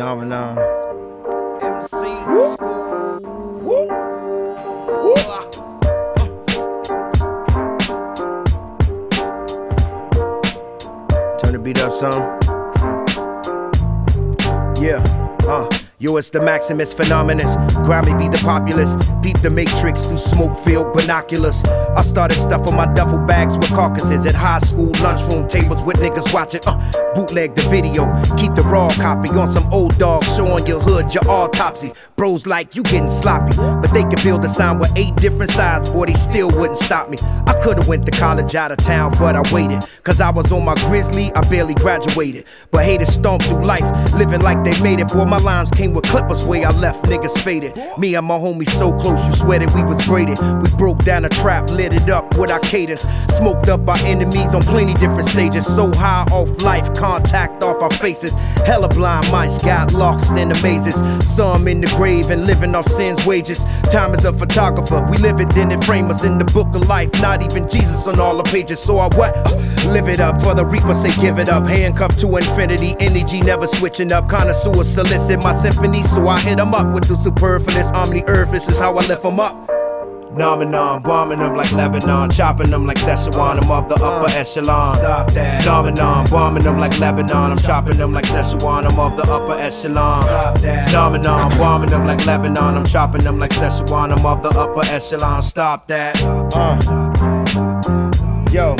Phenomenon. MC School. Turn the beat up some. Yeah, uh. Yo, it's the Maximus Phenomenus. Grammy be the populace. Peep the matrix through smoke filled binoculars. I started stuffing my duffel bags with carcasses at high school lunchroom tables with niggas watching. Uh, bootleg the video. Keep the raw copy on some old dog showing your hood, your autopsy. Bros like you getting sloppy, but they could build a sign with eight different sides. Boy, they still wouldn't stop me. I could've went to college out of town, but I waited. Cause I was on my grizzly, I barely graduated. But haters stomped through life, living like they made it. Boy, my lines came with clippers way I left niggas faded. Me and my homies so close, you swear that we was braided. We broke down a trap, lit it up with our cadence. Smoked up our enemies on plenty different stages. So high off life, contact off our faces. Hella blind mice got lost in the mazes. Some in the grave and living off sin's wages. Time is a photographer, we live it, then it frame us in the book of life. Not even Jesus on all the pages. So I what? Uh, it up for the reaper, say give it up. Handcuffed to infinity, energy never switching up. Connoisseur solicit my symphony, so I hit hit 'em up with the superfluous. Omni earth, this is how I lift lift 'em up. Nominal, bombing them like Lebanon, chopping them like Szechuan, I'm up the upper echelon. Stop that. Nominal, bombing them like Lebanon, I'm chopping them like Szechuan, I'm up the upper echelon. Stop that. Nominal, bombing them like Lebanon, I'm chopping them like Szechuan, I'm up the upper echelon. Stop that. Uh. Yo.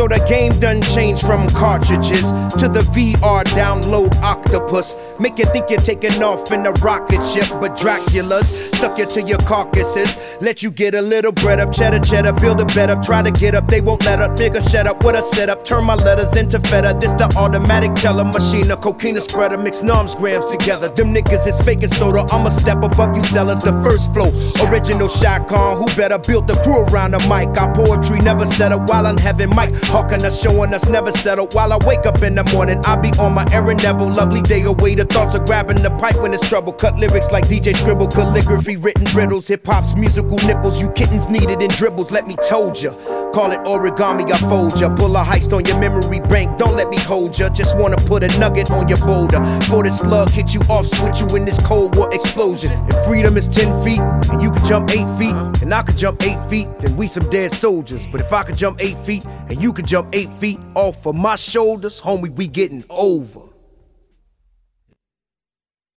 So the game done changed from cartridges to the VR download octopus. Make you think you're taking off in a rocket ship, but Dracula's suck you to your carcasses. Let you get a little bread up, cheddar, cheddar, build a bed up, try to get up, they won't let up. Nigga, shut up, what a setup. Turn my letters into feta. This the automatic teller machine, a cocaine spreader, mix noms grams together. Them niggas is faking soda. I'ma step above you sellers. The first flow, original shot Khan. Who better build the crew around the mic? Our poetry never settle while I'm having mic. Hawking us, showing us never settle. While I wake up in the morning, I be on my errand. Neville, lovely day away. The thoughts of grabbing the pipe when it's trouble. Cut lyrics like DJ Skribble, calligraphy, written riddles. Hip hop's musical nipples. You kittens needed in dribbles. Let me told ya. Call it origami, I fold ya. Pull a heist on your memory bank. Don't let me hold ya. Just wanna put a nugget on your boulder. For this slug hit you off, switch you in this cold war explosion. If freedom is 10 feet, and you can jump 8 feet, and I can jump 8 feet, then we some dead soldiers. But if I can jump 8 feet, and you can jump 8 feet off of my shoulders, homie, we getting over.